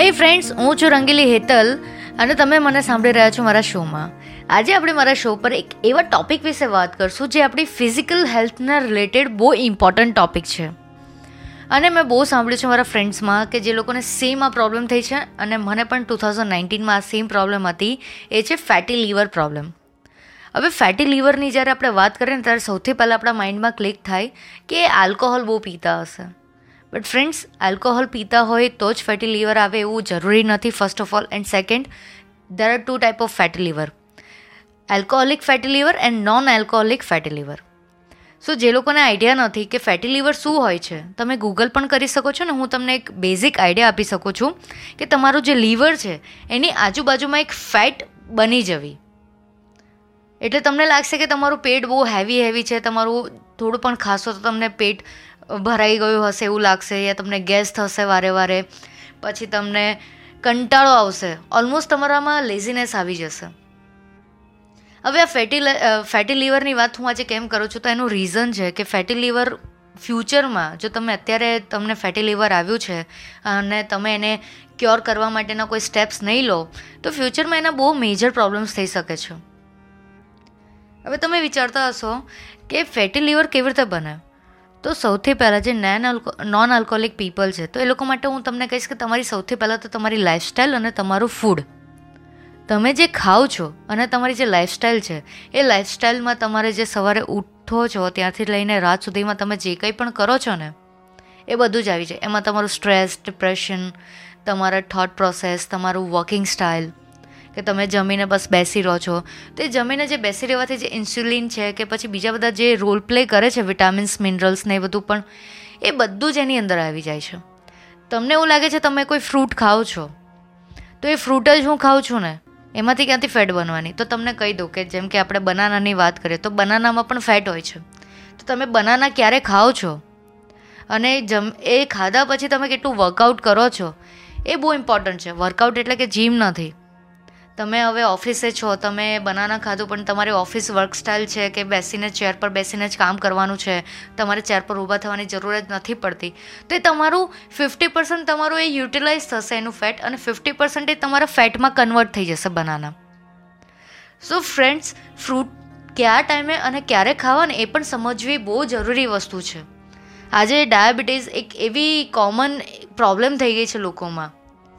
હે ફ્રેન્ડ્સ હું છું રંગીલી હેતલ અને તમે મને સાંભળી રહ્યા છો મારા શોમાં. આજે આપણે મારા શો પર એક એવા ટોપિક વિશે વાત કરશું જે આપણી ફિઝિકલ હેલ્થના રિલેટેડ બહુ ઇમ્પોર્ટન્ટ ટોપિક છે. અને મેં બહુ સાંભળ્યું છે મારા ફ્રેન્ડ્સમાં કે જે લોકોને સેમ આ પ્રોબ્લેમ થઈ છે અને મને પણ ટુ થાઉઝન્ડ નાઇન્ટીનમાં આ સેમ પ્રોબ્લેમ હતી, એ છે ફેટી લીવર પ્રોબ્લેમ હવે ફેટી લીવરની જ્યારે આપણે વાત કરીએ ને, ત્યારે સૌથી પહેલાં આપણા માઇન્ડમાં ક્લિક થાય કે આલ્કોહોલ બહુ પીતા હશે. બટ ફ્રેન્ડ્સ આલ્કોહોલ પીતા હોય તો જ ફેટી લીવર આવે એવું જરૂરી નથી first of all and second there are two type of fatty liver alcoholic fatty liver and non alcoholic fatty liver so જે લોકોને આઈડિયા નથી કે ફેટી લીવર શું હોય છે, તમે ગૂગલ પણ કરી શકો છો ને, હું તમને એક બેઝિક આઈડિયા આપી શકું છું કે તમારું જે લીવર છે, એની આજુબાજુમાં એક ફેટ બની જવી. એટલે તમને લાગશે કે તમારું પેટ બહુ હેવી હેવી છે, તમારું થોડું પણ ખાશો તો તમને પેટ ભરાઈ ગયું હશે એવું લાગશે યા તમને ગેસ થશે વારે વારે. પછી તમને કંટાળો આવશે. ઓલમોસ્ટ તમારામાં લેઝીનેસ આવી જશે. હવે આ ફેટી ફેટી લીવરની વાત હું આજે કેમ કરું છું તો એનું રીઝન છે કે ફેટી લીવર ફ્યુચરમાં જો તમે અત્યારે તમને ફેટી લીવર આવ્યું છે અને તમે એને ક્યોર કરવા માટેના કોઈ સ્ટેપ્સ નહીં લો, તો ફ્યુચરમાં એના બહુ મેજર પ્રોબ્લેમ્સ થઈ શકે છે. હવે તમે વિચારતા હશો કે ફેટી લીવર કેવી રીતે બને? તો સૌથી પહેલાં જે નેન નોન આલ્કોહોલિક પીપલ છે, તો એ લોકો માટે હું તમને કહીશ કે તમારી સૌથી પહેલાં તો તમારી લાઇફસ્ટાઈલ અને તમારું ફૂડ તમે જે ખાઓ છો અને તમારી જે લાઇફસ્ટાઈલ છે, એ લાઇફસ્ટાઈલમાં તમારે જે સવારે ઉઠો છો, ત્યાંથી લઈને રાત સુધીમાં તમે જે કંઈ પણ કરો છો ને, એ બધું જ આવી જાય. એમાં તમારું સ્ટ્રેસ ડિપ્રેશન તમારા થોટ પ્રોસેસ તમારું વર્કિંગ સ્ટાઇલ કે તમે જમીને બસ બેસી રહો છો. તો જમીને જે બેસી રહેવાથી જે ઇન્સ્યુલિન છે કે પછી બીજા બધા જે રોલ પ્લે કરે છે વિટામિન્સ મિનરલ્સ ને એ બધું પણ, એ બધું જ એની અંદર આવી જાય છે. તમને એવું લાગે છે તમે કોઈ ફ્રૂટ ખાઓ છો? તો એ ફ્રૂટ જ હું ખાઉં છું ને? એમાંથી ક્યાંથી ફેટ બનવાની? તો તમને કહી દઉં કે જેમ કે આપણે બનાનાની વાત કરીએ, તો બનાનામાં પણ ફેટ હોય છે. તો તમે બનાના ક્યારે ખાઓ છો? અને જમ, એ ખાધા પછી તમે કેટલું વર્કઆઉટ કરો છો? એ બહુ ઇમ્પોર્ટન્ટ છે. વર્કઆઉટ એટલે કે જીમ નથી. તમે હવે ઓફિસે છો, તમે બનાના ખાધું, પણ તમારી ઓફિસ વર્ક સ્ટાઇલ છે કે બેસીને ચેર પર બેસીને જ કામ કરવાનું છે, તમારે ચેર પર ઊભા થવાની જરૂરત નથી પડતી. તો એ તમારું ફિફ્ટી પર્સન્ટ તમારું એ યુટિલાઇઝ થશે એનું ફેટ અને ફિફ્ટી પર્સન્ટ એ તમારા ફેટમાં કન્વર્ટ થઈ જશે બનાના. સો ફ્રેન્ડ્સ ફ્રૂટ કયા ટાઈમે અને ક્યારે ખાવાને એ પણ સમજવી બહુ જરૂરી વસ્તુ છે. આજે ડાયાબિટીસ એક એવી કોમન પ્રોબ્લેમ થઈ ગઈ છે લોકોમાં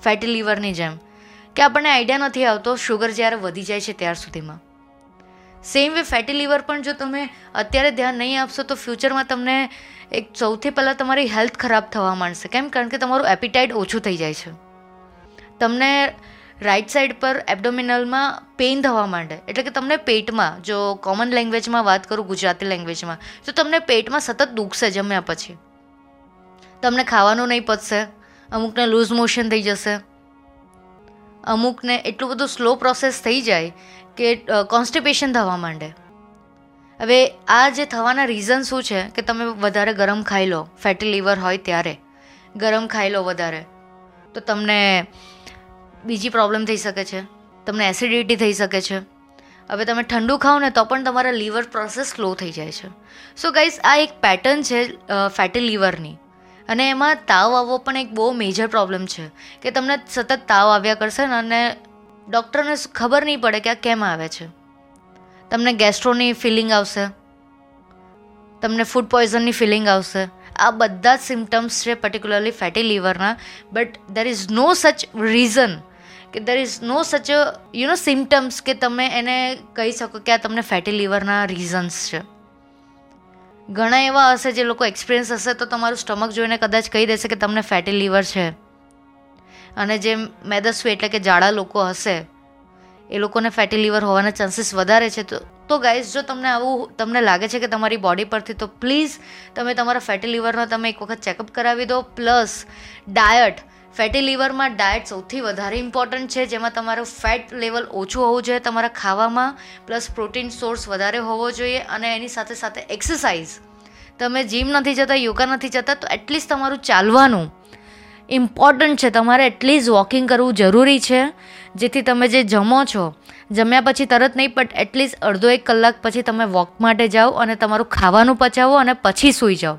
ફેટી લીવરની જેમ. કે આપણને આઈડિયા નથી આવતો શુગર જ્યારે વધી જાય છે ત્યાર સુધીમાં. સેમ વે ફેટી લીવર પણ જો તમે અત્યારે ધ્યાન નહીં આપશો તો ફ્યુચરમાં તમને એક સૌથી પહેલાં તમારી હેલ્થ ખરાબ થવા માંડશે. કેમ? કારણ કે તમારું એપિટાઇટ ઓછું થઈ જાય છે. તમને રાઈટ સાઈડ પર એબડોમિનલમાં પેઇન થવા માંડે. એટલે કે તમને પેટમાં, જો કોમન લેંગ્વેજમાં વાત કરું, ગુજરાતી લેંગ્વેજમાં તો તમને પેટમાં સતત દુખશે જમ્યા પછી. તમને ખાવાનું નહીં પચશે, અમુકને લૂઝ મોશન થઈ જશે. અમુકને એટલું બધું સ્લો પ્રોસેસ થઈ જાય કે કોન્સ્ટિપેશન થવા માંડે. હવે આ જે થવાના રીઝન શું છે કે તમે વધારે ગરમ ખાઈ લો ફેટી લીવર હોય ત્યારે, ગરમ ખાઈ લો વધારે, તો તમને બીજી પ્રોબ્લેમ થઈ શકે છે, તમને એસિડિટી થઈ શકે છે. હવે તમે ઠંડુ ખાઓ ને તો પણ તમારા લીવર પ્રોસેસ સ્લો થઈ જાય છે. સો ગાઈઝ આ એક પેટર્ન છે ફેટી લીવરની અને એમાં તાવ આવવો પણ એક બહુ મેજર પ્રોબ્લેમ છે કે તમને સતત તાવ આવ્યા કરશે ને અને ડૉક્ટરને ખબર નહીં પડે કે આ કેમ આવે છે. તમને ગેસ્ટ્રોની ફિલિંગ આવશે. તમને ફૂડ પોઈઝનની ફિલિંગ આવશે. આ બધા જ સિમ્ટમ્સ છે particularly fatty લીવરના but there is no such reason કે દેર ઇઝ નો સચ યુ નો સિમ્ટમ્સ કે તમે એને કહી શકો કે આ તમને ફેટી લીવરના રીઝન્સ છે. ઘણા એવા હશે જે લોકો એક્સપિરિયન્સ હશે તો તમારું સ્ટમક જોઈને કદાચ કહી દેશે કે તમને ફેટી લીવર છે. અને જે મેદસ્વી એટલે કે જાડા લોકો હશે, એ લોકોને ફેટી લીવર હોવાના ચાન્સીસ વધારે છે. તો તો ગાઈઝ જો તમને આવું તમને લાગે છે કે તમારી બોડી પરથી, તો પ્લીઝ તમે તમારા ફેટી લીવરનો તમે એક વખત ચેકઅપ કરાવી દો. પ્લસ ડાયટ ફેટી લીવરમાં ડાયટ સૌથી વધારે ઇમ્પોર્ટન્ટ છે, જેમાં તમારું ફેટ લેવલ ઓછું હોવું જોઈએ તમારા ખાવામાં પ્લસ પ્રોટીન સોર્સ વધારે હોવો જોઈએ અને એની સાથે સાથે એક્સરસાઇઝ તમે જીમ નથી જતા યોગા નથી જતા, તો એટલીસ્ટ તમારું ચાલવાનું ઇમ્પોર્ટન્ટ છે. તમારે એટલીસ્ટ વોકિંગ કરવું જરૂરી છે. જેથી તમે જે જમો છો, જમ્યા પછી તરત નહીં બટ એટલીસ્ટ અડધો એક કલાક પછી તમે વોક માટે જાઓ અને તમારું ખાવાનું પચાવો અને પછી સૂઈ જાઓ.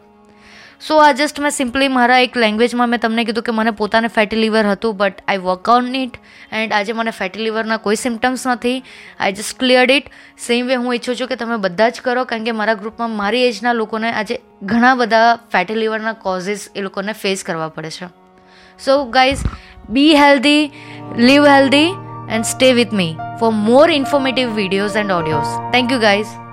સો આ જસ્ટ મેં સિમ્પલી મારા એક લેંગ્વેજમાં મેં તમને કીધું કે મને પોતાને ફેટી લીવર હતું but I work on it and આજે મને ફેટી લીવરના કોઈ સિમ્ટમ્સ નથી. I just cleared it same way હું ઈચ્છું છું કે તમે બધા જ કરો, કારણ કે મારા ગ્રુપમાં મારી એજના લોકોને આજે ઘણા બધા ફેટી લીવરના કોઝિસ એ લોકોને ફેસ કરવા પડે છે. So guys be healthy live healthy and stay with me for more informative videos and audios thank you guys.